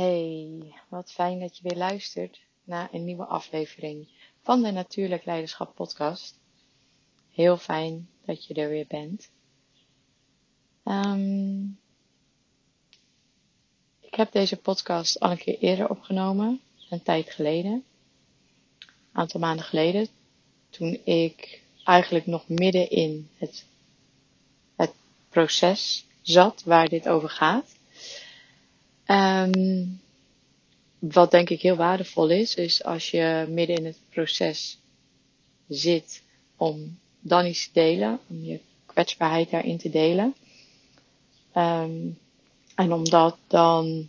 Hey, wat fijn dat je weer luistert naar een nieuwe aflevering van de Natuurlijk Leiderschap Podcast. Heel fijn dat je er weer bent. Ehm, ik heb deze podcast al een keer eerder opgenomen, een tijd geleden, een aantal maanden geleden, toen ik eigenlijk nog midden in het, het proces zat waar dit over gaat. Um, wat denk ik heel waardevol is, is als je midden in het proces zit om dan iets te delen, om je kwetsbaarheid daarin te delen. Um, en omdat dan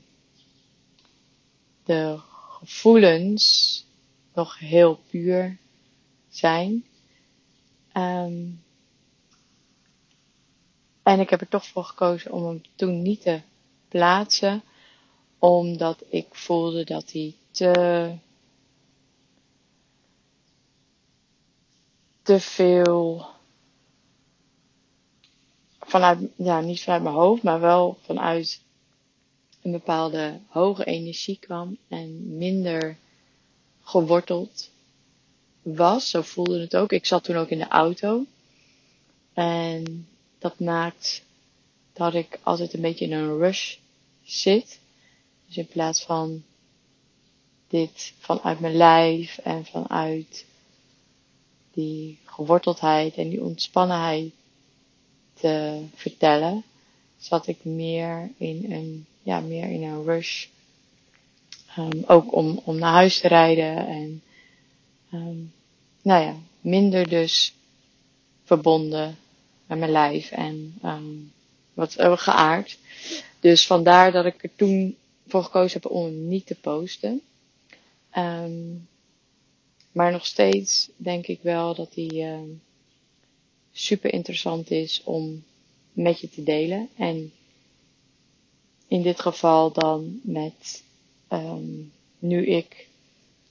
de gevoelens nog heel puur zijn. Um, en ik heb er toch voor gekozen om hem toen niet te plaatsen omdat ik voelde dat hij te, te veel vanuit, ja, niet vanuit mijn hoofd, maar wel vanuit een bepaalde hoge energie kwam en minder geworteld was. Zo voelde het ook. Ik zat toen ook in de auto. En dat maakt dat ik altijd een beetje in een rush zit. Dus in plaats van dit vanuit mijn lijf en vanuit die geworteldheid en die ontspannenheid te vertellen, zat ik meer in een, ja, meer in een rush. Um, ook om, om naar huis te rijden en, um, nou ja, minder dus verbonden met mijn lijf en um, wat uh, geaard. Dus vandaar dat ik er toen voor gekozen heb om hem niet te posten. Um, maar nog steeds denk ik wel dat hij uh, super interessant is om met je te delen. En in dit geval dan met um, nu ik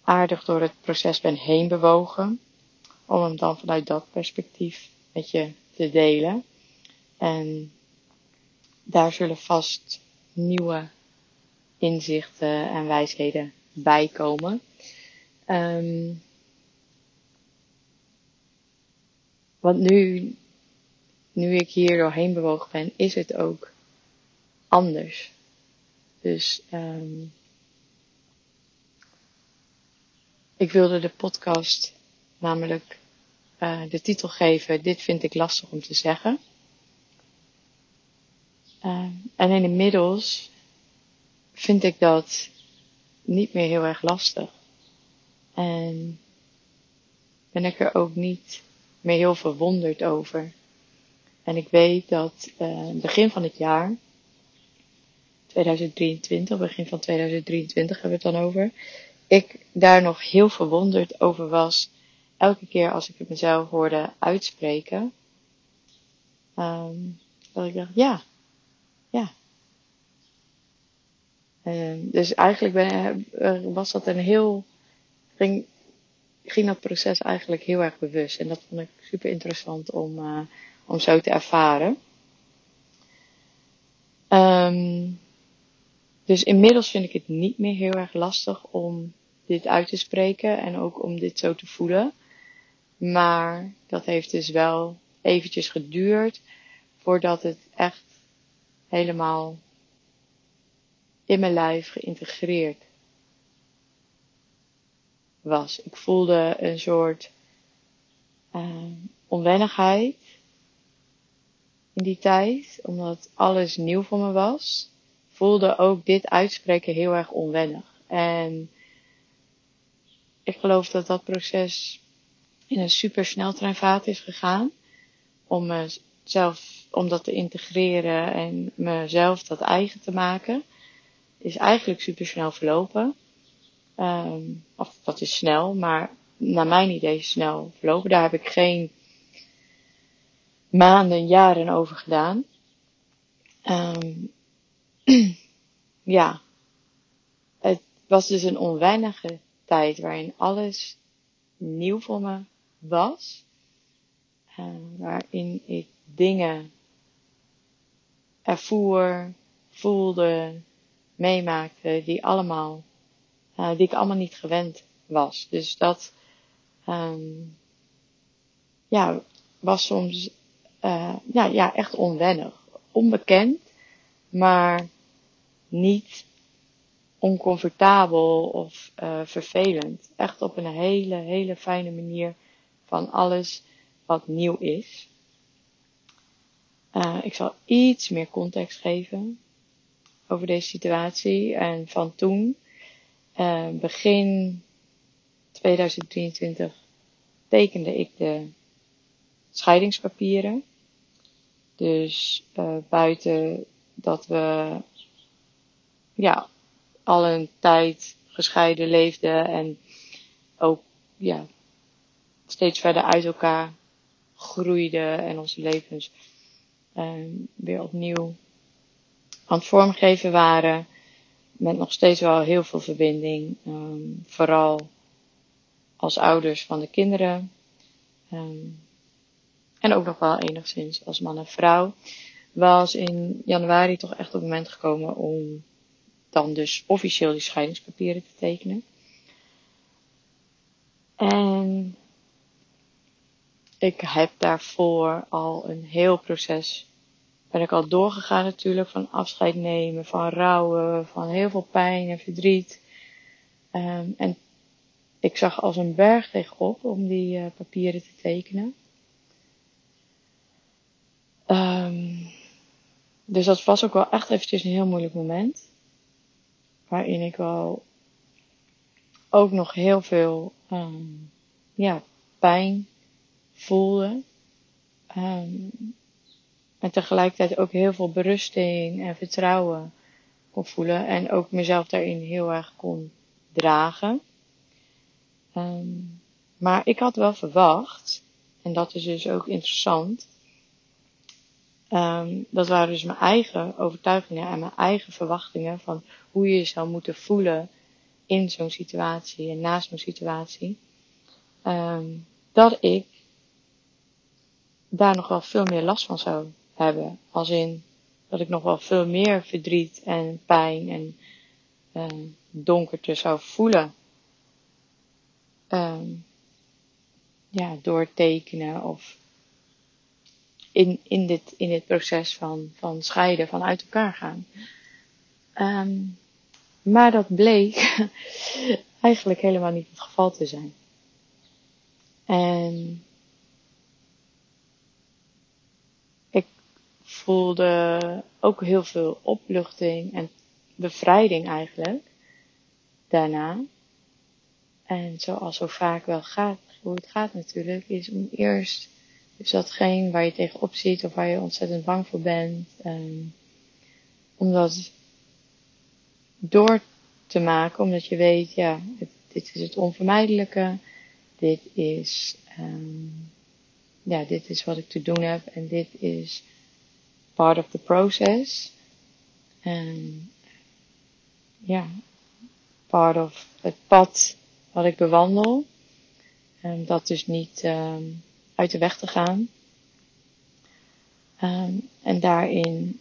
aardig door het proces ben heen bewogen. Om hem dan vanuit dat perspectief met je te delen. En daar zullen vast nieuwe inzichten en wijsheden bijkomen. Um, want nu, nu ik hier doorheen bewogen ben, is het ook anders. Dus um, ik wilde de podcast namelijk uh, de titel geven: Dit vind ik lastig om te zeggen. Uh, en inmiddels vind ik dat niet meer heel erg lastig. En ben ik er ook niet meer heel verwonderd over. En ik weet dat uh, begin van het jaar, 2023, begin van 2023 hebben we het dan over, ik daar nog heel verwonderd over was. Elke keer als ik het mezelf hoorde uitspreken, um, dat ik dacht, ja, ja, uh, dus eigenlijk ben, uh, was dat een heel, ging, ging dat proces eigenlijk heel erg bewust. En dat vond ik super interessant om, uh, om zo te ervaren. Um, dus inmiddels vind ik het niet meer heel erg lastig om dit uit te spreken en ook om dit zo te voelen. Maar dat heeft dus wel eventjes geduurd voordat het echt helemaal in mijn lijf geïntegreerd was. Ik voelde een soort uh, onwennigheid in die tijd, omdat alles nieuw voor me was. Voelde ook dit uitspreken heel erg onwennig. En ik geloof dat dat proces in een super sneltreinvaart is gegaan. Om mezelf, om dat te integreren en mezelf dat eigen te maken is eigenlijk super snel verlopen. Um, of dat is snel, maar naar mijn idee snel verlopen. Daar heb ik geen maanden, jaren over gedaan. Um, ja, het was dus een onweinige tijd waarin alles nieuw voor me was. Uh, waarin ik dingen ervoer, voelde, meemaakte, die allemaal, uh, die ik allemaal niet gewend was. Dus dat, um, ja, was soms, uh, ja, ja, echt onwennig. Onbekend, maar niet oncomfortabel of uh, vervelend. Echt op een hele, hele fijne manier van alles wat nieuw is. Ik zal iets meer context geven over deze situatie. En van toen, uh, begin 2023, tekende ik de scheidingspapieren. Dus uh, buiten dat we ja, al een tijd gescheiden leefden en ook ja, steeds verder uit elkaar groeiden en onze levens um, weer opnieuw aan het vormgeven waren. Met nog steeds wel heel veel verbinding. Um, vooral als ouders van de kinderen. Um, en ook nog wel enigszins als man en vrouw. Was in januari toch echt op het moment gekomen om dan dus officieel die scheidingspapieren te tekenen. En ik heb daarvoor al een heel proces, ben ik al doorgegaan natuurlijk, van afscheid nemen, van rouwen, van heel veel pijn en verdriet. Um, en ik zag als een berg tegenop om die uh, papieren te tekenen. Um, dus dat was ook wel echt eventjes een heel moeilijk moment. Waarin ik wel ook nog heel veel um, ja, pijn voelde. En tegelijkertijd ook heel veel berusting en vertrouwen kon voelen. En ook mezelf daarin heel erg kon dragen. Um, maar ik had wel verwacht, en dat is dus ook interessant. Um, dat waren dus mijn eigen overtuigingen en mijn eigen verwachtingen van hoe je zou moeten voelen in zo'n situatie en na zo'n situatie. Um, dat ik daar nog wel veel meer last van zou hebben. Als in dat ik nog wel veel meer verdriet en pijn en uh, donkerte zou voelen. Um, ja, door tekenen of in, in, dit, in dit proces van, van scheiden, van uit elkaar gaan. Um, maar dat bleek eigenlijk helemaal niet het geval te zijn. En voelde ook heel veel opluchting en bevrijding eigenlijk daarna. En zoals zo vaak wel gaat, hoe het gaat natuurlijk, is om eerst dus datgene waar je tegenop ziet of waar je ontzettend bang voor bent, um, om dat door te maken, omdat je weet, ja, dit is het onvermijdelijke, dit is, um, ja, dit is wat ik te doen heb en dit is part of the process. En ja, part of het pad wat ik bewandel. En dat dus niet um, uit de weg te gaan. Um, en daarin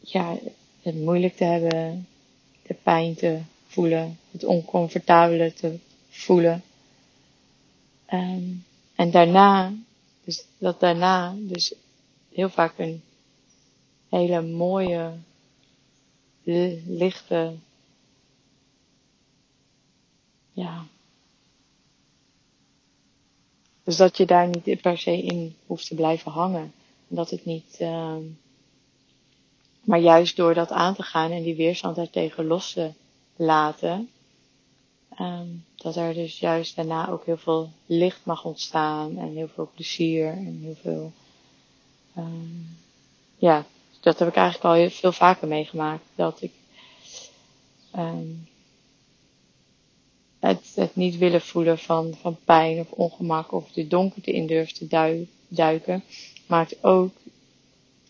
ja, het moeilijk te hebben, de pijn te voelen, het oncomfortabele te voelen. Um, en daarna, dus dat daarna dus heel vaak een hele mooie, lichte, ja. Dus dat je daar niet per se in hoeft te blijven hangen. En dat het niet, uh, maar juist door dat aan te gaan en die weerstand daartegen los te laten, um, dat er dus juist daarna ook heel veel licht mag ontstaan en heel veel plezier en heel veel, um, ja, dat heb ik eigenlijk al heel veel vaker meegemaakt. Dat ik um, het, niet willen voelen van, van pijn of ongemak of de donkerte in durf te duiken, maakt ook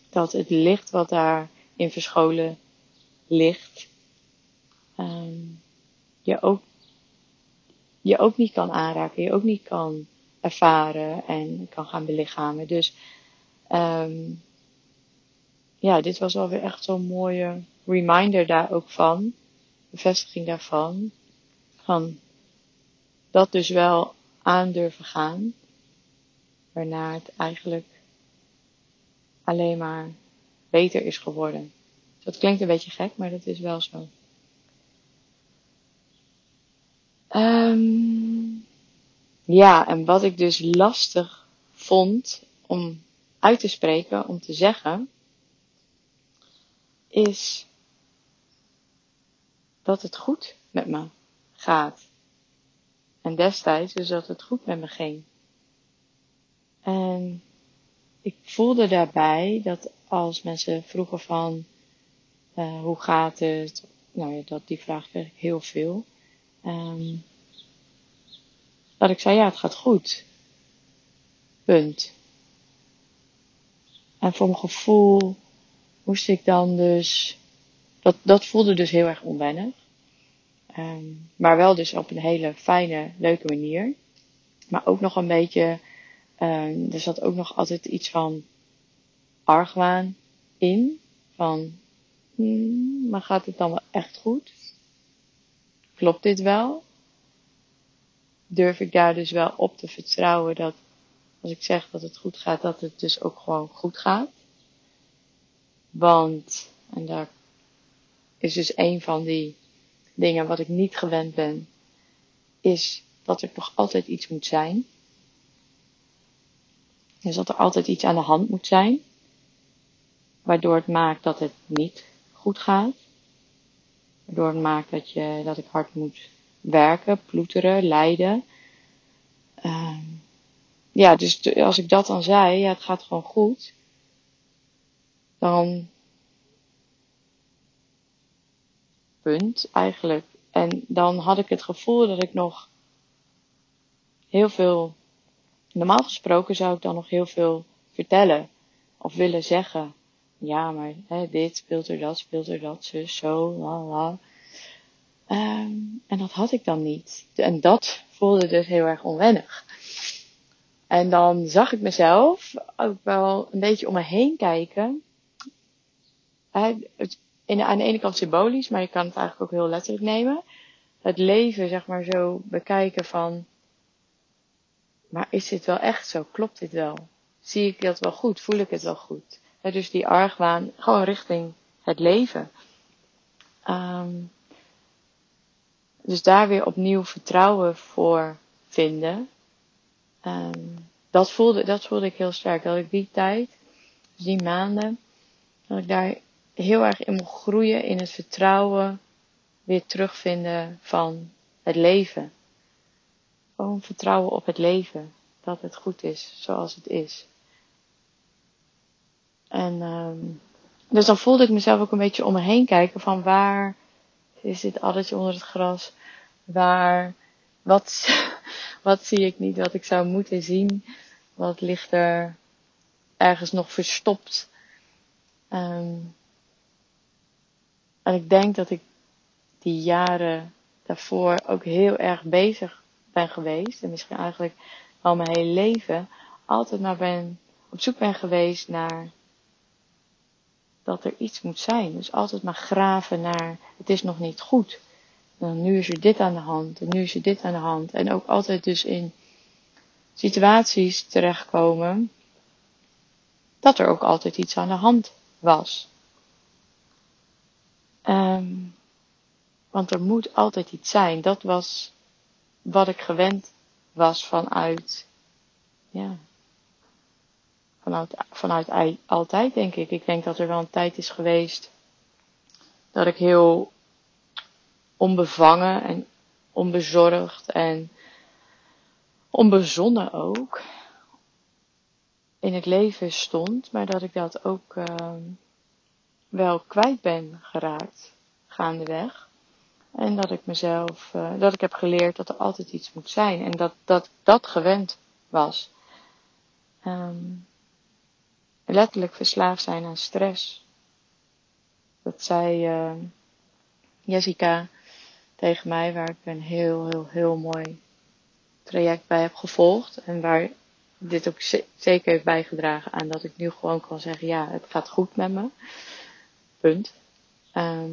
dat het licht wat daarin verscholen ligt, um, je, ook, je ook niet kan aanraken, je ook niet kan ervaren en kan gaan belichamen. Dus um, ja, dit was alweer echt zo'n mooie reminder daar ook van, bevestiging daarvan, van dat dus wel aan durven gaan, waarna het eigenlijk alleen maar beter is geworden. Dat klinkt een beetje gek, maar dat is wel zo. Um, ja, en wat ik dus lastig vond om uit te spreken, om te zeggen, is dat het goed met me gaat. En destijds dus dat het goed met me ging. En ik voelde daarbij dat als mensen vroegen van uh, hoe gaat het, nou ja, dat die vraag kreeg ik heel veel. Um, dat ik zei ja, het gaat goed. Punt. En voor mijn gevoel moest ik dan dus, dat, dat voelde dus heel erg onwennig. Um, maar wel dus op een hele fijne, leuke manier. Maar ook nog een beetje, um, er zat ook nog altijd iets van argwaan in. Van, hmm, maar gaat het dan wel echt goed? Klopt dit wel? Durf ik daar dus wel op te vertrouwen dat als ik zeg dat het goed gaat, dat het dus ook gewoon goed gaat? Want, en daar is dus een van die dingen wat ik niet gewend ben, is dat er nog altijd iets moet zijn. Dus dat er altijd iets aan de hand moet zijn, waardoor het maakt dat het niet goed gaat. Waardoor het maakt dat, je, dat ik hard moet werken, ploeteren, lijden. Uh, ja, dus als ik dat dan zei, ja, het gaat gewoon goed. Dan punt eigenlijk. En dan had ik het gevoel dat ik nog heel veel, normaal gesproken zou ik dan nog heel veel vertellen of willen zeggen. Ja, maar hè, dit speelt er, dat speelt er, dat, zus, zo, la, la. Um, en dat had ik dan niet. En dat voelde dus heel erg onwennig. En dan zag ik mezelf ook wel een beetje om me heen kijken. Het in, aan de ene kant symbolisch, maar je kan het eigenlijk ook heel letterlijk nemen. Het leven, zeg maar, zo bekijken van, maar is dit wel echt zo? Klopt dit wel? Zie ik dat wel goed? Voel ik het wel goed? Dus die argwaan, gewoon richting het leven. Um, dus daar weer opnieuw vertrouwen voor vinden. Um, dat, voelde, dat voelde ik heel sterk. Dat ik die tijd, die maanden, dat ik daar heel erg in mocht groeien in het vertrouwen weer terugvinden van het leven. Gewoon vertrouwen op het leven. Dat het goed is zoals het is. En um, dus dan voelde ik mezelf ook een beetje om me heen kijken van waar is dit addertje onder het gras? Waar, wat, wat zie ik niet wat ik zou moeten zien? Wat ligt er ergens nog verstopt? Um, en ik denk dat ik die jaren daarvoor ook heel erg bezig ben geweest. En misschien eigenlijk al mijn hele leven altijd maar ben, op zoek ben geweest naar dat er iets moet zijn. Dus altijd maar graven naar het is nog niet goed. Nu is er dit aan de hand en nu is er dit aan de hand. En ook altijd dus in situaties terechtkomen dat er ook altijd iets aan de hand was. Um, want er moet altijd iets zijn. Dat was wat ik gewend was vanuit, ja, vanuit, vanuit altijd denk ik. Ik denk dat er wel een tijd is geweest dat ik heel onbevangen en onbezorgd en onbezonnen ook in het leven stond, maar dat ik dat ook uh, wel kwijt ben geraakt gaandeweg. En dat ik mezelf, uh, dat ik heb geleerd dat er altijd iets moet zijn. En dat dat, dat gewend was. Um, letterlijk verslaafd zijn aan stress. Dat zei uh, Jessica tegen mij, waar ik een heel, heel, heel mooi traject bij heb gevolgd. En waar dit ook zeker heeft bijgedragen aan dat ik nu gewoon kan zeggen, ja, het gaat goed met me. Punt. ehm,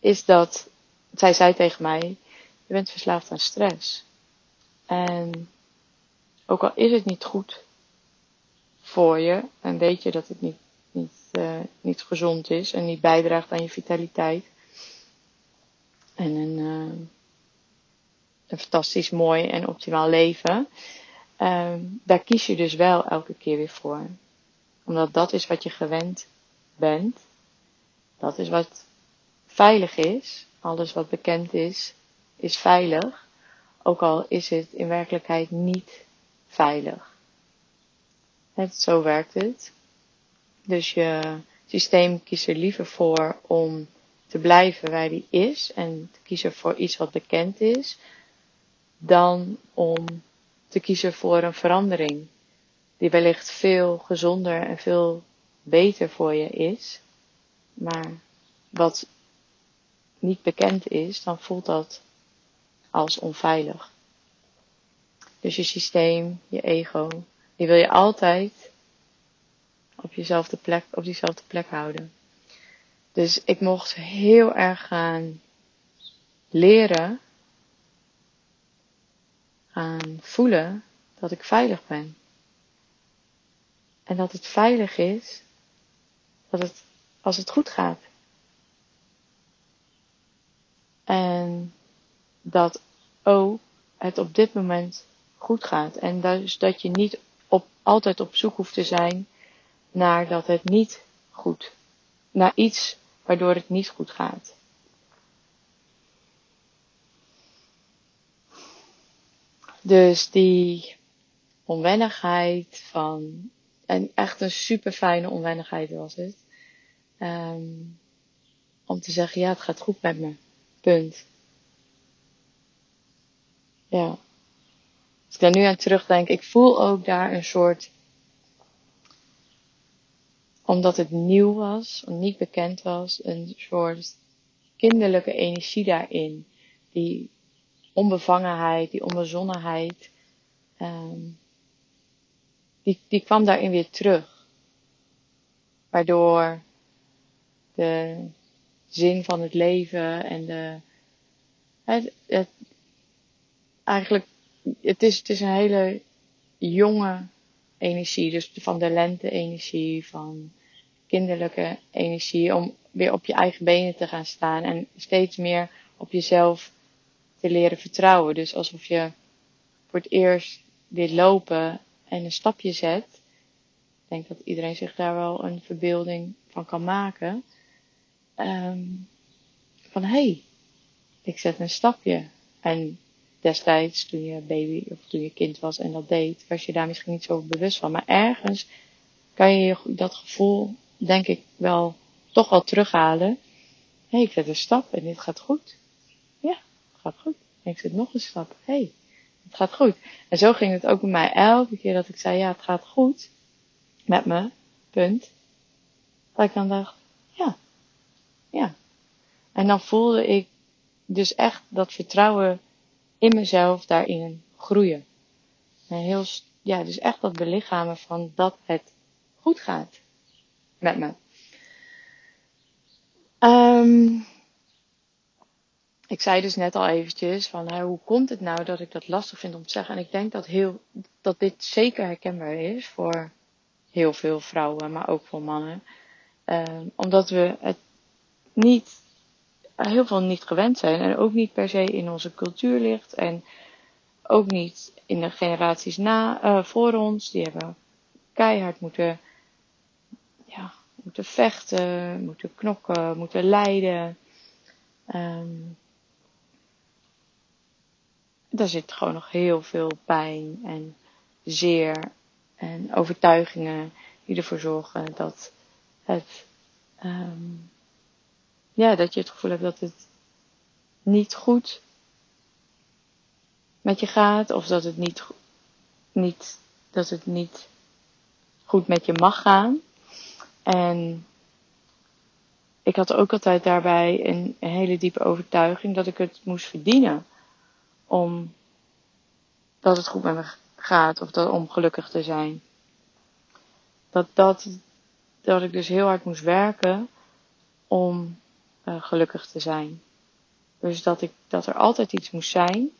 is dat zij zei tegen mij: Je bent verslaafd aan stress. En ook al is het niet goed voor je en weet je dat het niet, niet, uh, niet gezond is en niet bijdraagt aan je vitaliteit en een, uh, een fantastisch mooi en optimaal leven, uh, daar kies je dus wel elke keer weer voor. Omdat dat is wat je gewend bent. Dat is wat veilig is. Alles wat bekend is, is veilig. Ook al is het in werkelijkheid niet veilig. Het, zo werkt het. Dus je systeem kiest er liever voor om te blijven waar die is en te kiezen voor iets wat bekend is, dan om te kiezen voor een verandering die wellicht veel gezonder en veel beter voor je is, maar wat niet bekend is, dan voelt dat als onveilig. Dus je systeem, je ego, die wil je altijd op, jezelfde plek, op diezelfde plek houden. Dus ik mocht heel erg gaan leren, gaan voelen dat ik veilig ben. En dat het veilig is, dat het, als het goed gaat. En dat ook het op dit moment goed gaat. En dus dat je niet op, altijd op zoek hoeft te zijn naar dat het niet goed, naar iets waardoor het niet goed gaat. Dus die onwennigheid van, en echt een super fijne onwennigheid was het. Um, om te zeggen, ja, het gaat goed met me. Punt. Ja. Als ik daar nu aan terugdenk, ik voel ook daar een soort, omdat het nieuw was, niet bekend was, een soort kinderlijke energie daarin. Die onbevangenheid, die onbezonnenheid, um, die, die kwam daarin weer terug. Waardoor de zin van het leven en de, het, het, eigenlijk, het is, het is een hele jonge energie, dus van de lente-energie, van kinderlijke energie, om weer op je eigen benen te gaan staan en steeds meer op jezelf te leren vertrouwen. Dus alsof je voor het eerst dit lopen en een stapje zet. Ik denk dat iedereen zich daar wel een verbeelding van kan maken. Um, van hé, hey, ik zet een stapje. En destijds, toen je baby of toen je kind was en dat deed, was je daar misschien niet zo bewust van. Maar ergens kan je dat gevoel, denk ik, wel toch wel terughalen. Hé, hey, ik zet een stap en dit gaat goed. Ja, het gaat goed. En ik zet nog een stap. Hé, hey, het gaat goed. En zo ging het ook bij mij. Elke keer dat ik zei, ja, het gaat goed met me, punt. Dat ik dan dacht, ja, ja. En dan voelde ik dus echt dat vertrouwen in mezelf daarin groeien. En heel, ja, dus echt dat belichamen van dat het goed gaat met me. Um, ik zei dus net al eventjes van hoe komt het nou dat ik dat lastig vind om te zeggen. En ik denk dat, heel, dat dit zeker herkenbaar is voor heel veel vrouwen, maar ook voor mannen. Um, omdat we het niet, heel veel niet gewend zijn en ook niet per se in onze cultuur ligt en ook niet in de generaties na, uh, voor ons. Die hebben keihard moeten, ja, moeten vechten, moeten knokken, moeten lijden. Um, daar zit gewoon nog heel veel pijn en zeer en overtuigingen die ervoor zorgen dat het, um, ja, dat je het gevoel hebt dat het niet goed met je gaat of dat het niet, niet, dat het niet goed met je mag gaan. En ik had ook altijd daarbij een hele diepe overtuiging dat ik het moest verdienen om dat het goed met me gaat of dat, om gelukkig te zijn. Dat, dat, dat ik dus heel hard moest werken om uh, gelukkig te zijn. Dus dat, ik, dat er altijd iets moest zijn.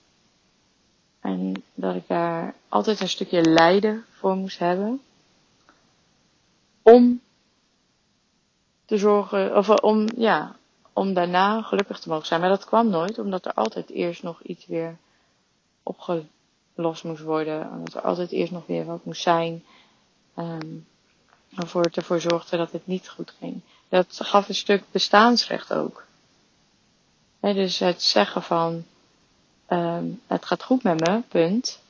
En dat ik daar altijd een stukje lijden voor moest hebben. Om te zorgen, of om, ja, om daarna gelukkig te mogen zijn. Maar dat kwam nooit, omdat er altijd eerst nog iets weer opgelost moest worden. Omdat er altijd eerst nog weer wat moest zijn. Um, waarvoor het ervoor zorgde dat het niet goed ging. Dat gaf een stuk bestaansrecht ook. dus het zeggen van, um, het gaat goed met me, punt.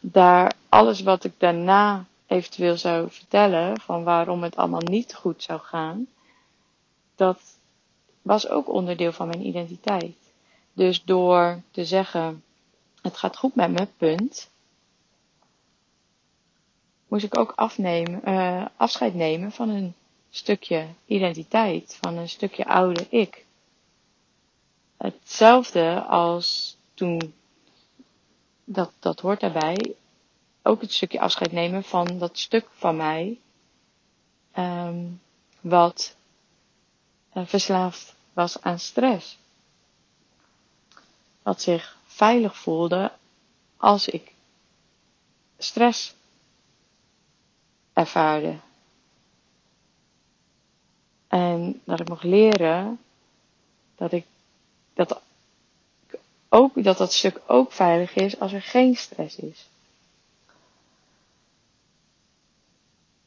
Daar alles wat ik daarna eventueel zou vertellen van waarom het allemaal niet goed zou gaan, dat was ook onderdeel van mijn identiteit. Dus door te zeggen, het gaat goed met me, punt, moest ik ook afnemen, uh, afscheid nemen van een stukje identiteit, van een stukje oude ik. Hetzelfde als toen, dat, dat hoort daarbij, ook het stukje afscheid nemen van dat stuk van mij, um, wat uh, verslaafd was aan stress. Wat zich veilig voelde als ik stress ervaarde. En dat ik mocht leren dat ik dat ook dat dat stuk ook veilig is als er geen stress is.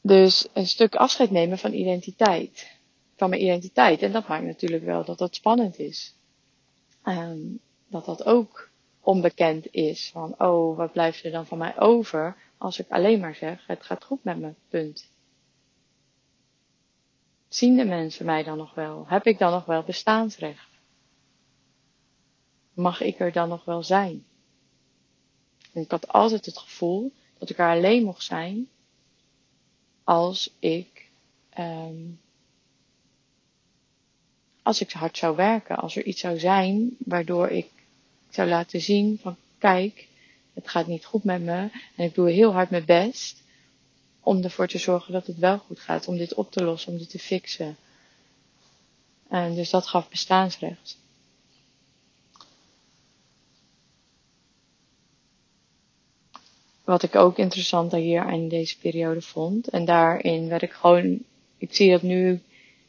Dus een stuk afscheid nemen van identiteit. Van mijn identiteit. En dat maakt natuurlijk wel dat dat spannend is. Um, dat dat ook onbekend is. Van, oh, wat blijft er dan van mij over als ik alleen maar zeg, het gaat goed met me, punt. Zien de mensen mij dan nog wel? Heb ik dan nog wel bestaansrecht? Mag ik er dan nog wel zijn? En ik had altijd het gevoel dat ik er alleen mocht zijn als ik, um, als ik hard zou werken, als er iets zou zijn waardoor ik zou laten zien van kijk, het gaat niet goed met me en ik doe heel hard mijn best om ervoor te zorgen dat het wel goed gaat, om dit op te lossen, om dit te fixen. En dus dat gaf bestaansrecht. Wat ik ook interessant hier in deze periode vond. En daarin werd ik gewoon, ik zie dat nu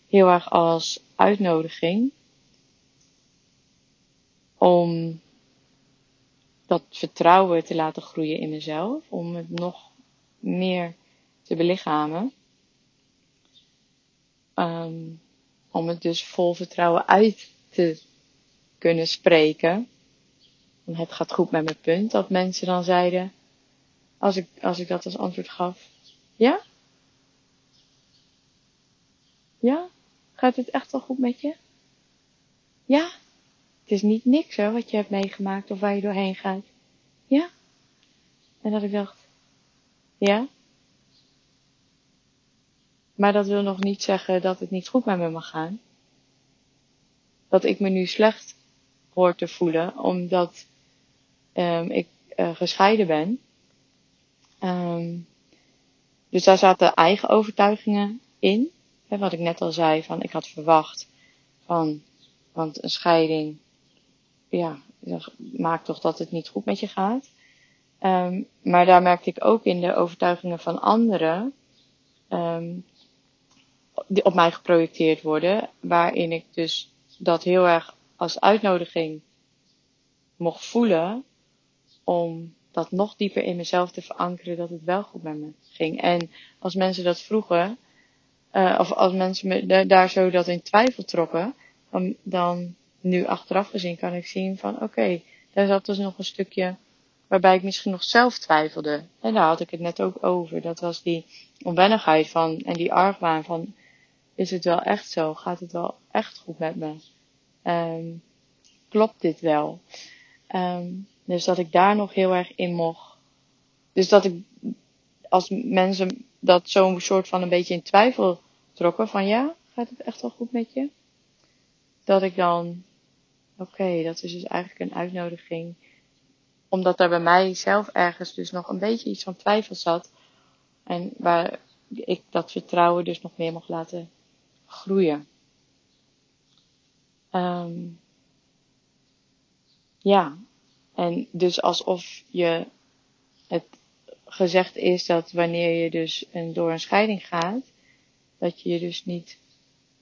heel erg als uitnodiging om dat vertrouwen te laten groeien in mezelf, om het nog meer te belichamen. Um, om het dus vol vertrouwen uit te kunnen spreken. En het gaat goed met mijn punt. Dat mensen dan zeiden, als ik, als ik dat als antwoord gaf, ja? Ja? Gaat het echt wel goed met je? Ja? Het is niet niks hoor, wat je hebt meegemaakt of waar je doorheen gaat. Ja? En dat ik dacht, ja? Maar dat wil nog niet zeggen dat het niet goed met me mag gaan. Dat ik me nu slecht hoor te voelen, omdat um, ik uh, gescheiden ben. Um, dus daar zaten eigen overtuigingen in. Wat ik net al zei, van ik had verwacht van, want een scheiding ja, maakt toch dat het niet goed met je gaat. Um, maar daar merkte ik ook in de overtuigingen van anderen, um, die op mij geprojecteerd worden, waarin ik dus dat heel erg als uitnodiging mocht voelen om dat nog dieper in mezelf te verankeren dat het wel goed met me ging. En als mensen dat vroegen, uh, of als mensen me daar zo dat in twijfel trokken, dan nu achteraf gezien kan ik zien van oké, daar zat dus nog een stukje waarbij ik misschien nog zelf twijfelde. En daar had ik het net ook over. Dat was die onwennigheid van en die argwaan van is het wel echt zo? Gaat het wel echt goed met me? Um, klopt dit wel? Um, dus dat ik daar nog heel erg in mocht. Dus dat ik als mensen dat zo'n soort van een beetje in twijfel trokken van ja, gaat het echt wel goed met je? Dat ik dan Oké, dat is dus eigenlijk een uitnodiging. Omdat daar bij mij zelf ergens dus nog een beetje iets van twijfel zat. En waar ik dat vertrouwen dus nog meer mocht laten groeien. Ehm, ja, en dus alsof je het gezegd is dat wanneer je dus een, door een scheiding gaat, dat je je dus niet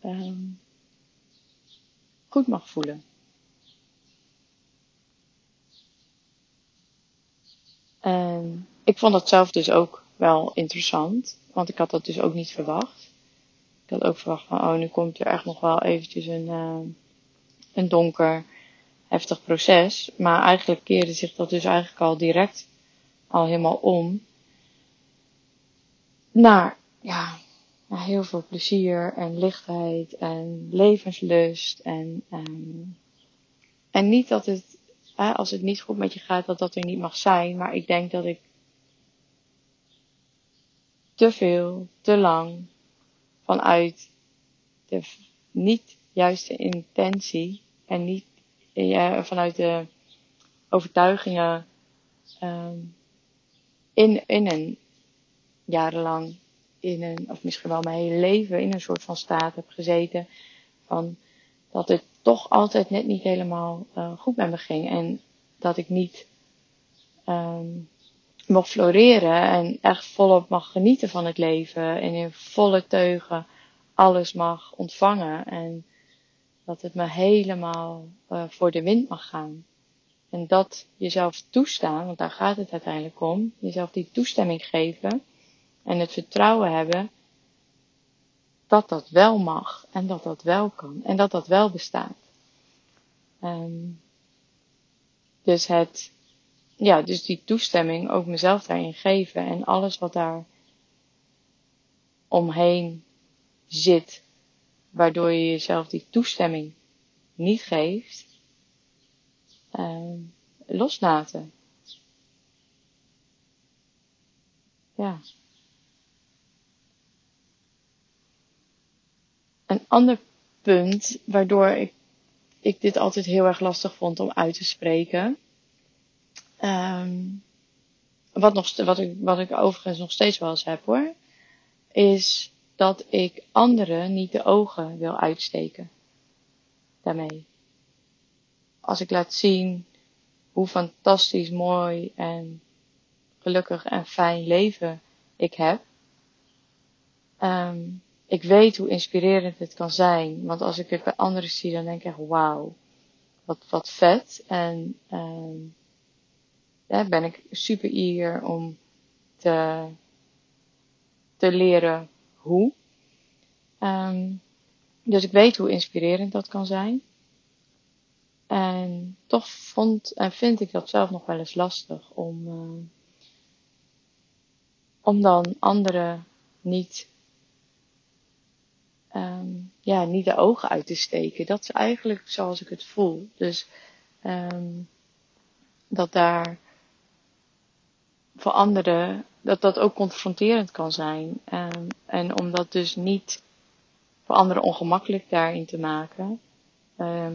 um, goed mag voelen. En ik vond dat zelf dus ook wel interessant, want ik had dat dus ook niet verwacht. Ik had ook verwacht van, oh, nu komt er echt nog wel eventjes een, uh, een donker, heftig proces. Maar eigenlijk keerde zich dat dus eigenlijk al direct al helemaal om. Naar, ja, naar heel veel plezier en lichtheid en levenslust en, um, en niet dat het, als het niet goed met je gaat, dat dat er niet mag zijn. Maar ik denk dat ik te veel, te lang vanuit de niet juiste intentie en niet ja, vanuit de overtuigingen um, in, in een jarenlang in een, of misschien wel mijn hele leven in een soort van staat heb gezeten van dat het toch altijd net niet helemaal uh, goed met me ging en dat ik niet um, mocht floreren en echt volop mag genieten van het leven en in volle teugen alles mag ontvangen en dat het me helemaal uh, voor de wind mag gaan. En dat jezelf toestaan, want daar gaat het uiteindelijk om, jezelf die toestemming geven en het vertrouwen hebben dat dat wel mag en dat dat wel kan en dat dat wel bestaat. Um, dus het ja, dus die toestemming ook mezelf daarin geven en alles wat daar omheen zit, waardoor je jezelf die toestemming niet geeft, uh, loslaten. Ja. Een ander punt waardoor ik, dit altijd heel erg lastig vond om uit te spreken, Um, wat, nog, wat, ik, wat ik overigens nog steeds wel eens heb hoor, is dat ik anderen niet de ogen wil uitsteken. Daarmee. Als ik laat zien hoe fantastisch mooi en gelukkig en fijn leven ik heb. Um, ik weet hoe inspirerend het kan zijn. Want als ik het bij anderen zie, dan denk ik echt wauw. Wat, wat vet. En ja, ben ik super eager om te, te leren hoe. Um, dus ik weet hoe inspirerend dat kan zijn. En toch vond en vind ik dat zelf nog wel eens lastig om, uh, om dan anderen niet, um, ja, niet de ogen uit te steken. Dat is eigenlijk zoals ik het voel. Dus um, dat daar voor anderen dat dat ook confronterend kan zijn. Um, en om dat dus niet voor anderen ongemakkelijk daarin te maken,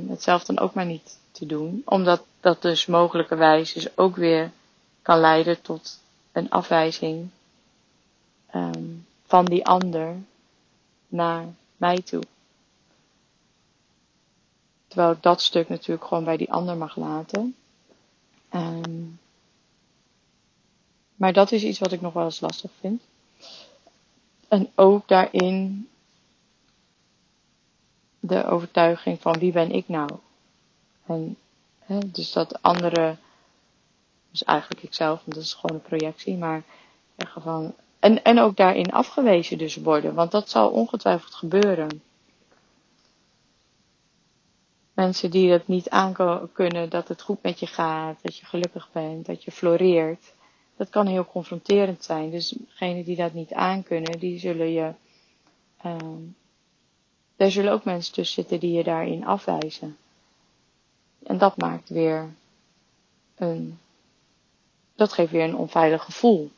het zelf dan ook maar niet te doen. Omdat dat dus mogelijkerwijs dus ook weer kan leiden tot een afwijzing van die ander naar mij toe. Terwijl dat stuk natuurlijk gewoon bij die ander mag laten. Um, maar dat is iets wat ik nog wel eens lastig vind. En ook daarin de overtuiging van wie ben ik nou? En hè, dus dat andere, dus eigenlijk ikzelf, want dat is gewoon een projectie, maar van, en, en ook daarin afgewezen dus worden, want dat zal ongetwijfeld gebeuren. Mensen die het niet aankunnen, dat het goed met je gaat, dat je gelukkig bent, dat je floreert dat kan heel confronterend zijn. Dus degenen die dat niet aankunnen, die zullen je, uh, daar zullen ook mensen tussen zitten die je daarin afwijzen. En dat maakt weer een, dat geeft weer een onveilig gevoel.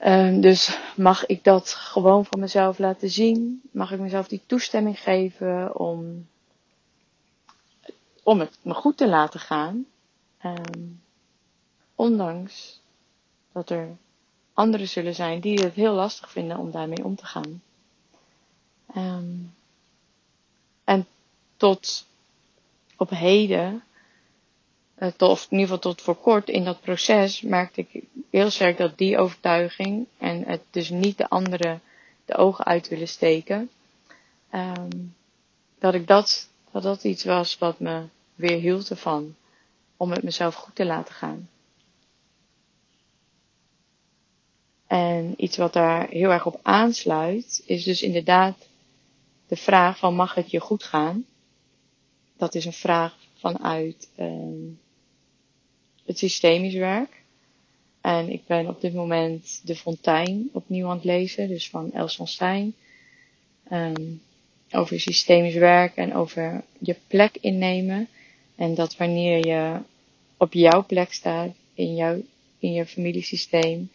Uh, dus mag ik dat gewoon van mezelf laten zien? Mag ik mezelf die toestemming geven om, om het me goed te laten gaan? Um, Ondanks dat er anderen zullen zijn die het heel lastig vinden om daarmee om te gaan. Um, en tot op heden, of in ieder geval tot voor kort in dat proces, merkte ik heel sterk dat die overtuiging en het dus niet de anderen de ogen uit willen steken, um, dat ik dat, dat dat iets was wat me weer hield ervan om het mezelf goed te laten gaan. En iets wat daar heel erg op aansluit, is dus inderdaad de vraag van mag het je goed gaan? Dat is een vraag vanuit um, het systemisch werk. En ik ben op dit moment De Fontein opnieuw aan het lezen, dus van Els van Stein. Um, over systemisch werk en over je plek innemen. En dat wanneer je op jouw plek staat, in, jouw, in je familiesysteem,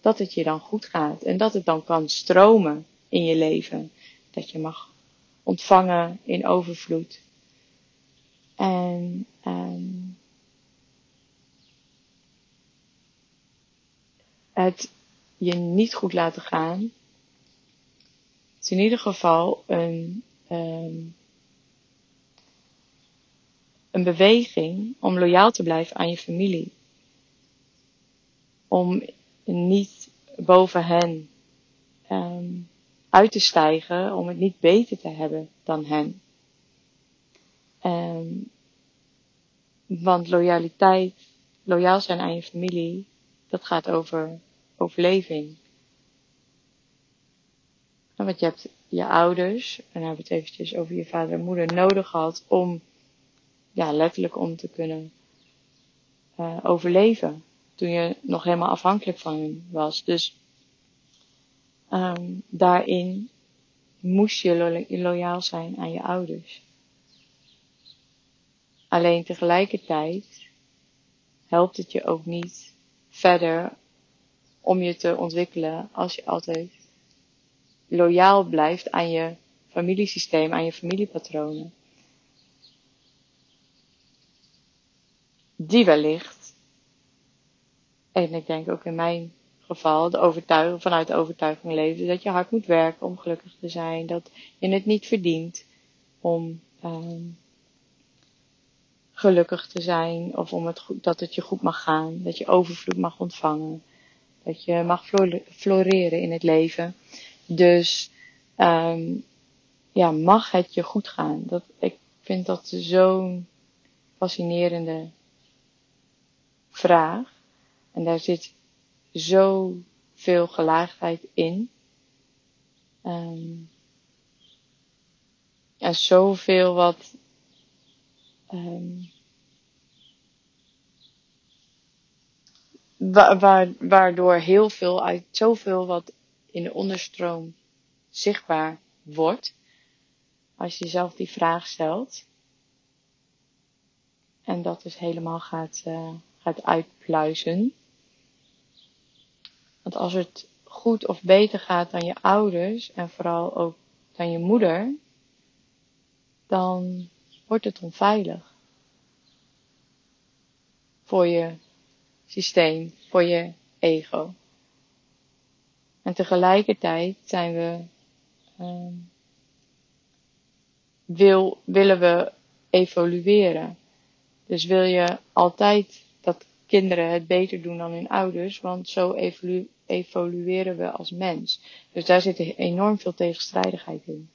dat het je dan goed gaat. En dat het dan kan stromen in je leven. Dat je mag ontvangen in overvloed. En um, het je niet goed laten gaan, is in ieder geval een, um, een beweging om loyaal te blijven aan je familie. Om niet boven hen um, uit te stijgen, om het niet beter te hebben dan hen. Um, want loyaliteit, loyaal zijn aan je familie, dat gaat over overleving. Want je hebt je ouders, en dan hebben we het eventjes over je vader en moeder, nodig gehad om, ja, letterlijk om te kunnen uh, overleven. Toen je nog helemaal afhankelijk van hen was. Dus um, daarin moest je lo loyaal zijn aan je ouders. Alleen tegelijkertijd helpt het je ook niet verder om je te ontwikkelen als je altijd loyaal blijft aan je familiesysteem, aan je familiepatronen. Die wellicht, en ik denk ook in mijn geval, de overtuiging, vanuit de overtuiging leven dat je hard moet werken om gelukkig te zijn, dat je het niet verdient om um, gelukkig te zijn of om het goed, dat het je goed mag gaan, dat je overvloed mag ontvangen, dat je mag floreren in het leven. Dus um, ja, mag het je goed gaan? Dat, ik vind dat zo'n fascinerende vraag. En daar zit zoveel gelaagdheid in. Um, en zoveel wat um, wa waardoor heel veel uit zoveel wat in de onderstroom zichtbaar wordt. Als je jezelf die vraag stelt. En dat dus helemaal gaat, uh, gaat uitpluizen. Want als het goed of beter gaat dan je ouders en vooral ook dan je moeder, dan wordt het onveilig. Voor je systeem, voor je ego. En tegelijkertijd zijn we, um, wil, willen we evolueren. Dus wil je altijd dat kinderen het beter doen dan hun ouders, want zo evolu evolueren we als mens. Dus daar zit enorm veel tegenstrijdigheid in.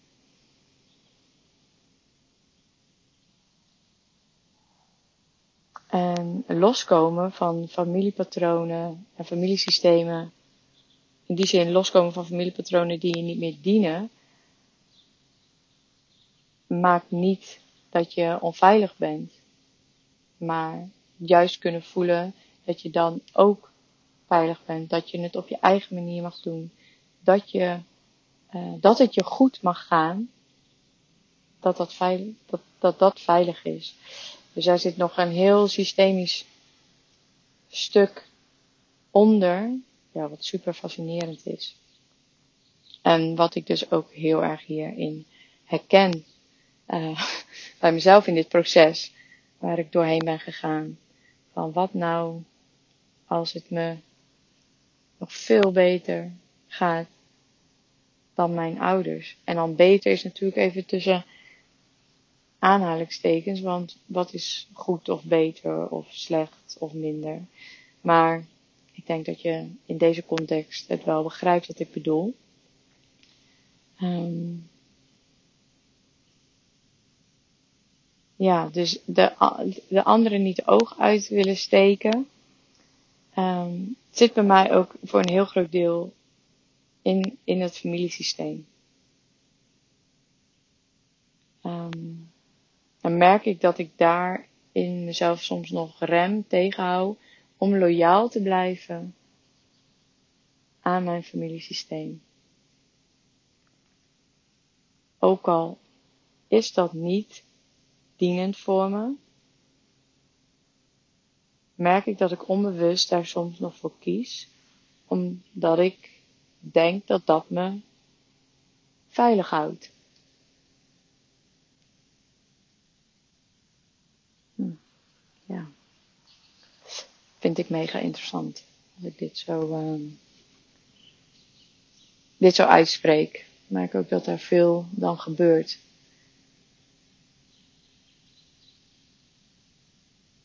En loskomen van familiepatronen en familiesystemen in die zin loskomen van familiepatronen die je niet meer dienen, maakt niet dat je onveilig bent. Maar juist kunnen voelen dat je dan ook veilig bent. Dat je het op je eigen manier mag doen. Dat, je, uh, dat het je goed mag gaan. Dat dat, dat dat veilig is. Dus daar zit nog een heel systemisch stuk onder ja, wat super fascinerend is. En wat ik dus ook heel erg hierin herken uh, bij mezelf in dit proces waar ik doorheen ben gegaan. Van wat nou als het me nog veel beter gaat dan mijn ouders. En dan beter is natuurlijk even tussen aanhalingstekens, want wat is goed of beter of slecht of minder. Maar ik denk dat je in deze context het wel begrijpt wat ik bedoel. Um, ja, dus de, de anderen niet de oog uit willen steken. Um, zit bij mij ook voor een heel groot deel in, in het familiesysteem. Um, dan merk ik dat ik daar in mezelf soms nog rem tegenhoud om loyaal te blijven aan mijn familiesysteem. Ook al is dat niet dienend voor me, merk ik dat ik onbewust daar soms nog voor kies, omdat ik denk dat dat me veilig houdt. Vind ik mega interessant als ik dit zo, uh, dit zo uitspreek. Ik merk ook dat er veel dan gebeurt.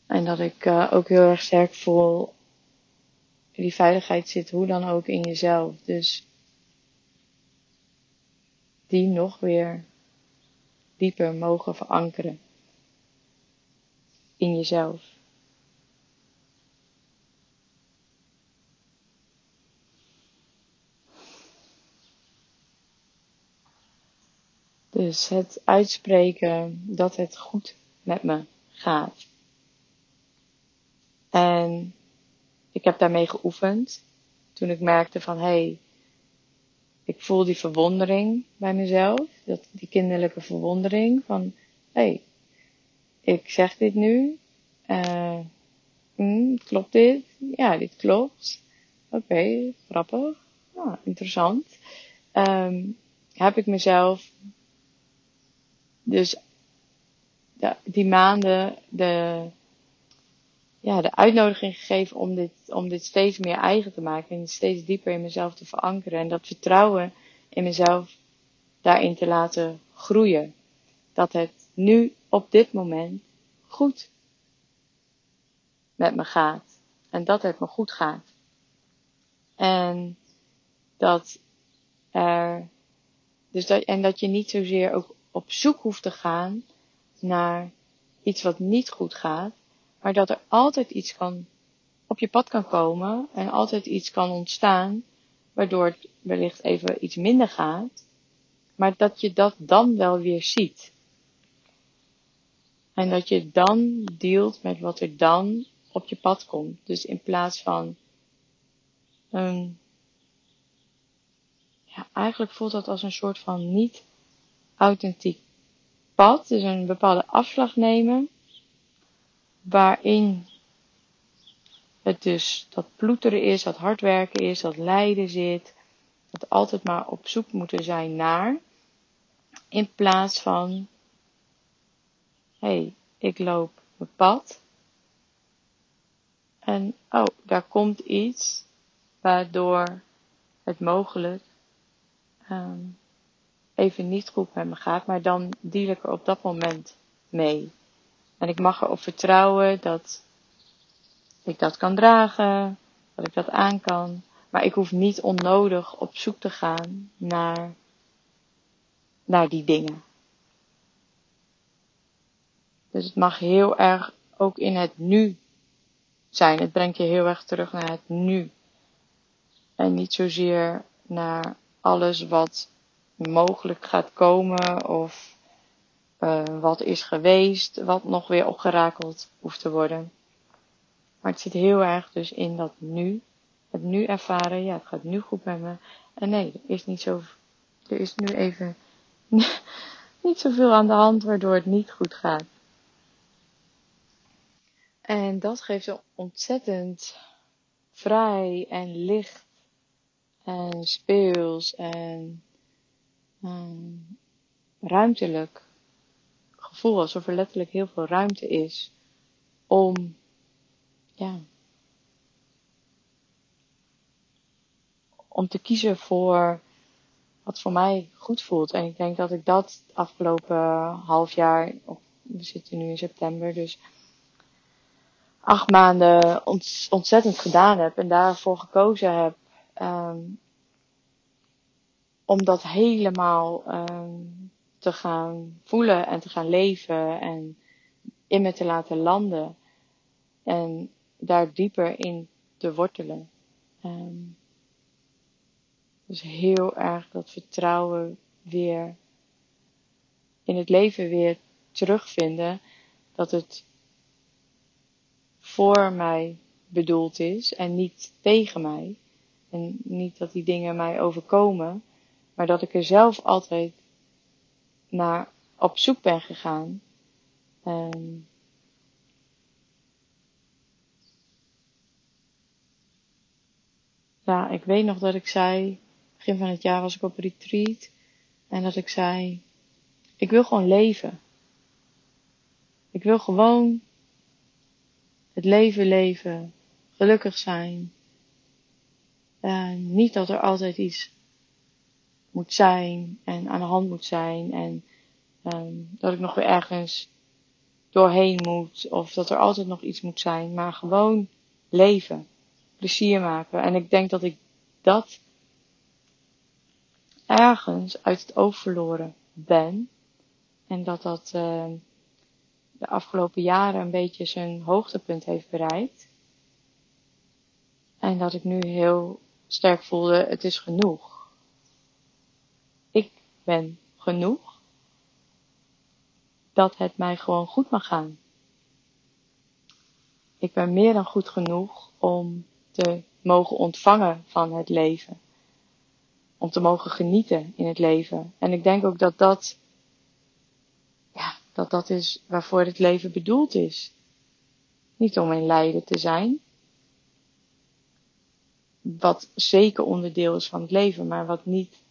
En dat ik uh, ook heel erg sterk voel, die veiligheid zit hoe dan ook in jezelf. Dus die nog weer dieper mogen verankeren in jezelf. Dus het uitspreken dat het goed met me gaat. En ik heb daarmee geoefend. Toen ik merkte van hé, hey, ik voel die verwondering bij mezelf. Dat, die kinderlijke verwondering van hé, hey, ik zeg dit nu. Uh, mm, klopt dit? Ja, dit klopt. Oké, okay, grappig. Ah, interessant. Um, heb ik mezelf dus die maanden de, ja, de uitnodiging gegeven om dit, om dit steeds meer eigen te maken en steeds dieper in mezelf te verankeren en dat vertrouwen in mezelf daarin te laten groeien. Dat het nu op dit moment goed met me gaat en dat het me goed gaat. En dat er, dus dat, en dat je niet zozeer ook op zoek hoeft te gaan naar iets wat niet goed gaat, maar dat er altijd iets kan, op je pad kan komen en altijd iets kan ontstaan, waardoor het wellicht even iets minder gaat, maar dat je dat dan wel weer ziet. En dat je dan dealt met wat er dan op je pad komt. Dus in plaats van een, ja, eigenlijk voelt dat als een soort van niet authentiek pad, dus een bepaalde afslag nemen, waarin het dus dat ploeteren is, dat hard werken is, dat lijden zit, dat altijd maar op zoek moeten zijn naar, in plaats van, hé, hey, ik loop mijn pad en oh, daar komt iets waardoor het mogelijk um, even niet goed met me gaat, maar dan deal ik er op dat moment mee. En ik mag erop vertrouwen dat ik dat kan dragen, dat ik dat aan kan. Maar ik hoef niet onnodig op zoek te gaan naar, naar die dingen. Dus het mag heel erg ook in het nu zijn. Het brengt je heel erg terug naar het nu. En niet zozeer naar alles wat mogelijk gaat komen of uh, wat is geweest, wat nog weer opgerakeld hoeft te worden. Maar het zit heel erg dus in dat nu, het nu ervaren, ja, het gaat nu goed met me. En nee, er is niet zo, er is nu even niet zoveel aan de hand waardoor het niet goed gaat. En dat geeft een ontzettend vrij en licht en speels en um, ruimtelijk gevoel, alsof er letterlijk heel veel ruimte is om, ja, om te kiezen voor wat voor mij goed voelt. En ik denk dat ik dat afgelopen half jaar, we zitten nu in september, dus acht maanden ontzettend gedaan heb en daarvoor gekozen heb. Um, om dat helemaal um, te gaan voelen en te gaan leven en in me te laten landen. En daar dieper in te wortelen. Um, dus heel erg dat vertrouwen weer in het leven weer terugvinden. Dat het voor mij bedoeld is en niet tegen mij. En niet dat die dingen mij overkomen, maar dat ik er zelf altijd naar op zoek ben gegaan. Um, ja, ik weet nog dat ik zei, begin van het jaar was ik op retreat, en dat ik zei, ik wil gewoon leven. Ik wil gewoon het leven leven, gelukkig zijn. En niet dat er altijd iets moet zijn en aan de hand moet zijn en um, dat ik nog weer ergens doorheen moet of dat er altijd nog iets moet zijn, maar gewoon leven, plezier maken. En ik denk dat ik dat ergens uit het oog verloren ben en dat dat uh, de afgelopen jaren een beetje zijn hoogtepunt heeft bereikt. En dat ik nu heel sterk voelde, het is genoeg. Ben genoeg. Dat het mij gewoon goed mag gaan. Ik ben meer dan goed genoeg om te mogen ontvangen van het leven. Om te mogen genieten in het leven. En ik denk ook dat dat dat dat is waarvoor het leven bedoeld is. Niet om in lijden te zijn, wat zeker onderdeel is van het leven, maar wat niet,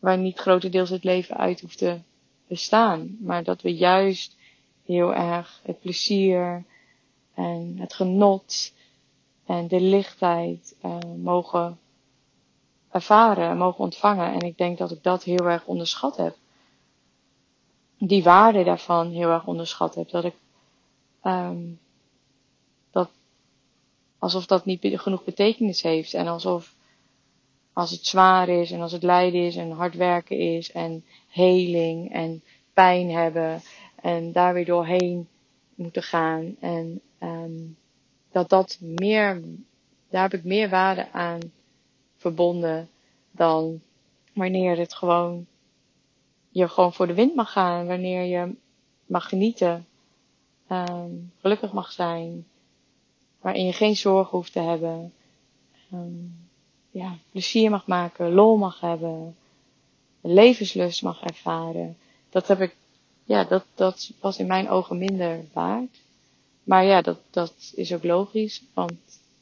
waar niet grotendeels het leven uit hoeft te bestaan, maar dat we juist heel erg het plezier en het genot en de lichtheid uh, mogen ervaren en mogen ontvangen. En ik denk dat ik dat heel erg onderschat heb die waarde daarvan heel erg onderschat heb. Dat ik, um, dat, alsof dat niet genoeg betekenis heeft. En alsof, als het zwaar is en als het lijden is en hard werken is en heling en pijn hebben en daar weer doorheen moeten gaan. En um, dat dat meer, daar heb ik meer waarde aan verbonden dan wanneer het gewoon je gewoon voor de wind mag gaan, wanneer je mag genieten, um, gelukkig mag zijn, waarin je geen zorgen hoeft te hebben, um, ja, plezier mag maken, lol mag hebben, levenslust mag ervaren. Dat heb ik, ja, dat, dat was in mijn ogen minder waard. Maar ja, dat, dat is ook logisch, want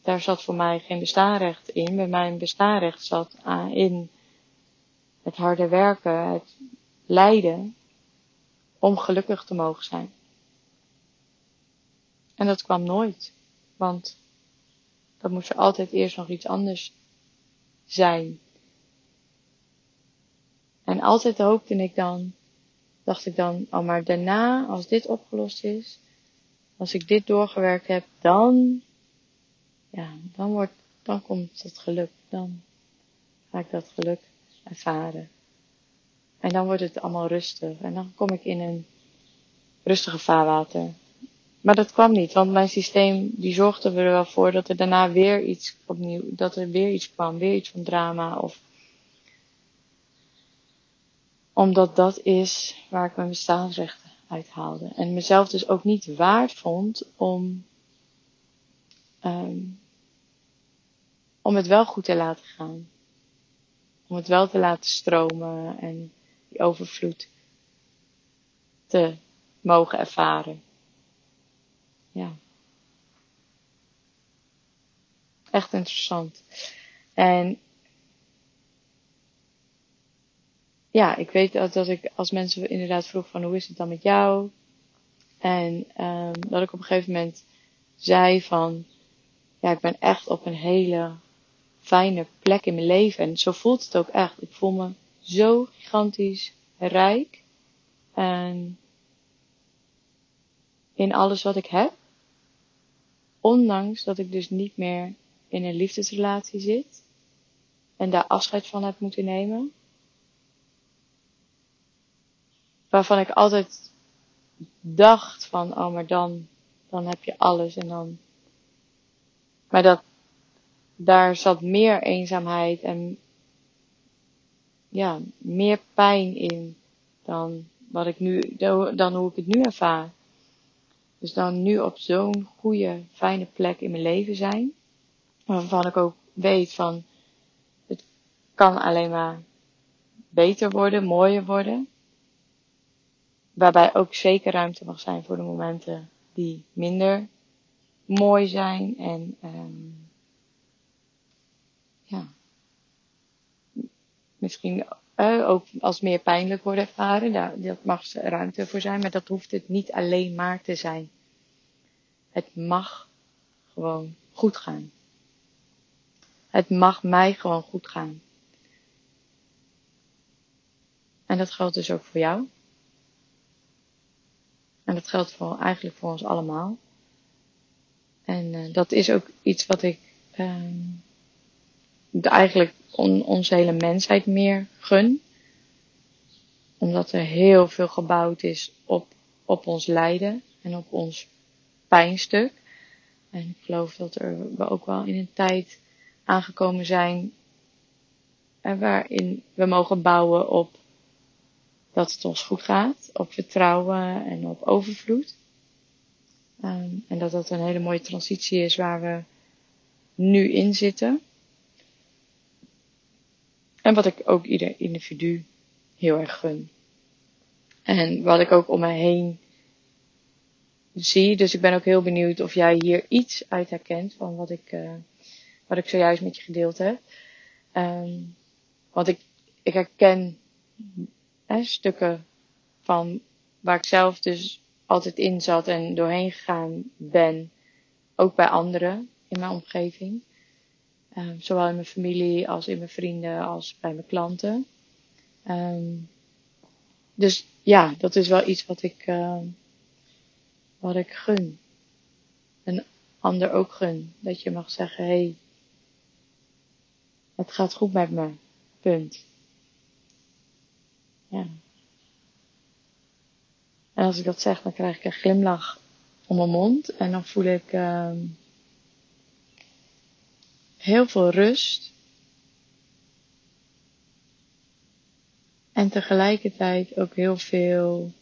daar zat voor mij geen bestaanrecht in. Bij mijn bestaanrecht zat in het harde werken, het lijden om gelukkig te mogen zijn. En dat kwam nooit, want dan moest er altijd eerst nog iets anders zijn. En altijd hoopte ik dan, dacht ik dan, oh maar daarna, als dit opgelost is, als ik dit doorgewerkt heb, dan, ja, dan wordt, dan komt het geluk, dan ga ik dat geluk ervaren. En dan wordt het allemaal rustig. En dan kom ik in een rustige vaarwater. Maar dat kwam niet, want mijn systeem die zorgde er wel voor dat er daarna weer iets opnieuw, dat er weer iets kwam, weer iets van drama of omdat dat is waar ik mijn bestaansrechten uit haalde. En mezelf dus ook niet waard vond om, um, om het wel goed te laten gaan. Om het wel te laten stromen en die overvloed te mogen ervaren. Ja. Echt interessant. En ja, ik weet dat, ik als mensen inderdaad vroeg van hoe is het dan met jou? En um, dat ik op een gegeven moment zei van ja, ik ben echt op een hele fijne plek in mijn leven. En zo voelt het ook echt. Ik voel me zo gigantisch rijk. En in alles wat ik heb. Ondanks dat ik dus niet meer in een liefdesrelatie zit. En daar afscheid van heb moeten nemen. Waarvan ik altijd dacht van, oh maar dan, dan heb je alles en dan. Maar dat, daar zat meer eenzaamheid en ja, meer pijn in dan wat ik nu, dan hoe ik het nu ervaar. Dus dan nu op zo'n goede, fijne plek in mijn leven zijn. Waarvan ik ook weet van, het kan alleen maar beter worden, mooier worden. Waarbij ook zeker ruimte mag zijn voor de momenten die minder mooi zijn en um, ja, misschien uh, ook als meer pijnlijk worden ervaren. Daar, dat mag ruimte voor zijn, maar dat hoeft het niet alleen maar te zijn. Het mag gewoon goed gaan. Het mag mij gewoon goed gaan. En dat geldt dus ook voor jou. En dat geldt voor, eigenlijk voor ons allemaal. En uh, dat is ook iets wat ik uh, eigenlijk on, onze hele mensheid meer gun. Omdat er heel veel gebouwd is op, op ons lijden en op ons pijnstuk. En ik geloof dat er, we ook wel in een tijd aangekomen zijn en waarin we mogen bouwen op dat het ons goed gaat, op vertrouwen en op overvloed. Um, en dat dat een hele mooie transitie is waar we nu in zitten. En wat ik ook ieder individu heel erg gun. En wat ik ook om me heen zie. Dus ik ben ook heel benieuwd of jij hier iets uit herkent van wat ik, uh, wat ik zojuist met je gedeeld heb. Um, want ik, ik herken stukken van waar ik zelf dus altijd in zat en doorheen gegaan ben. Ook bij anderen in mijn omgeving. Um, zowel in mijn familie als in mijn vrienden als bij mijn klanten. Um, dus ja, dat is wel iets wat ik, uh, wat ik gun. Een ander ook gun. Dat je mag zeggen, hé, hey, het gaat goed met me. Punt. Ja. En als ik dat zeg, dan krijg ik een glimlach om mijn mond. En dan voel ik heel veel rust. En tegelijkertijd ook heel veel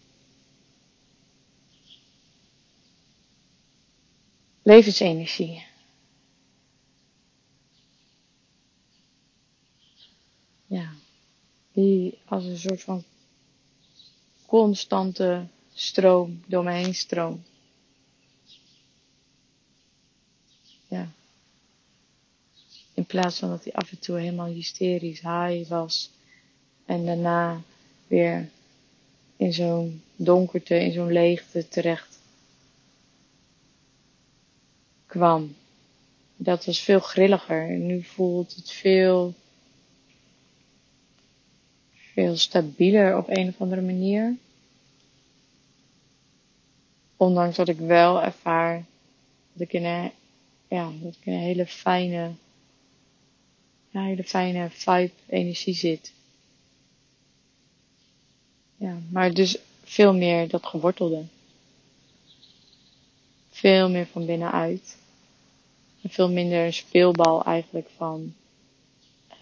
levensenergie. Ja, die als een soort van constante stroom door heen stroomt. Ja. In plaats van dat hij af en toe helemaal hysterisch high was. En daarna weer in zo'n donkerte, in zo'n leegte terecht kwam. Dat was veel grilliger. En nu voelt het veel, veel stabieler op een of andere manier. Ondanks dat ik wel ervaar dat ik een, ja, dat ik in een hele fijne, ja, hele fijne vibe energie zit. Ja, maar dus veel meer dat gewortelde. Veel meer van binnenuit. En veel minder een speelbal eigenlijk van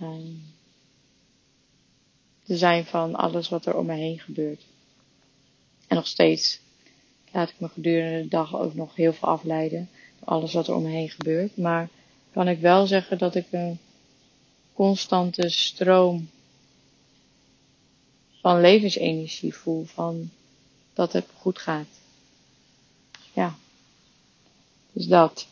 um, te zijn van alles wat er om me heen gebeurt. En nog steeds laat ik me gedurende de dag ook nog heel veel afleiden door alles wat er om me heen gebeurt. Maar kan ik wel zeggen dat ik een constante stroom van levensenergie voel, van dat het goed gaat. Ja. Dus dat.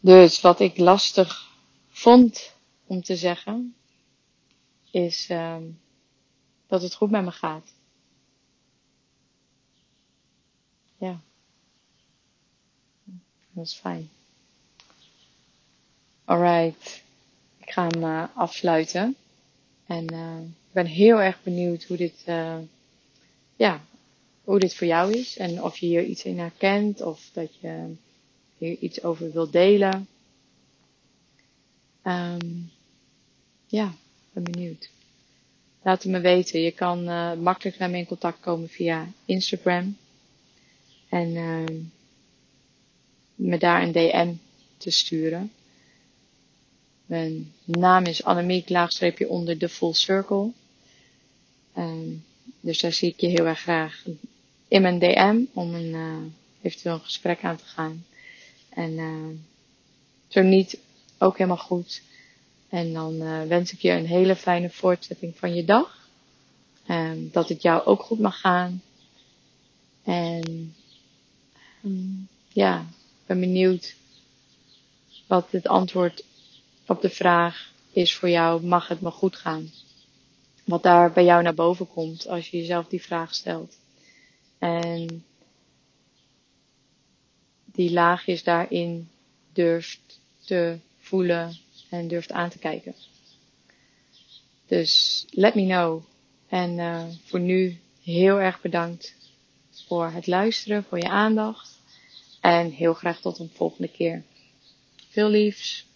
Dus wat ik lastig vond om te zeggen, is um, dat het goed met me gaat. Ja. Dat is fijn. Alright, ik ga hem uh, afsluiten. En uh, ik ben heel erg benieuwd hoe dit, uh, ja, hoe dit voor jou is. En of je hier iets in herkent of dat je hier iets over wilt delen. Um, ja, ben benieuwd. Laat het me weten. Je kan makkelijk naar me in contact komen via Instagram. En uh, me daar een DM te sturen. Mijn naam is Annemiek, laagstreepje onder de Full Circle. Um, dus daar zie ik je heel erg graag in mijn DM om een, uh, eventueel een gesprek aan te gaan. En uh, zo niet, ook helemaal goed. En dan uh, wens ik je een hele fijne voortzetting van je dag. Um, dat het jou ook goed mag gaan. En um, ja, ik ben benieuwd wat het antwoord op de vraag is voor jou, mag het me goed gaan? Wat daar bij jou naar boven komt als je jezelf die vraag stelt. En die laagjes daarin durft te voelen en durft aan te kijken. Dus let me know. En uh, voor nu heel erg bedankt voor het luisteren, voor je aandacht. En heel graag tot een volgende keer. Veel liefs.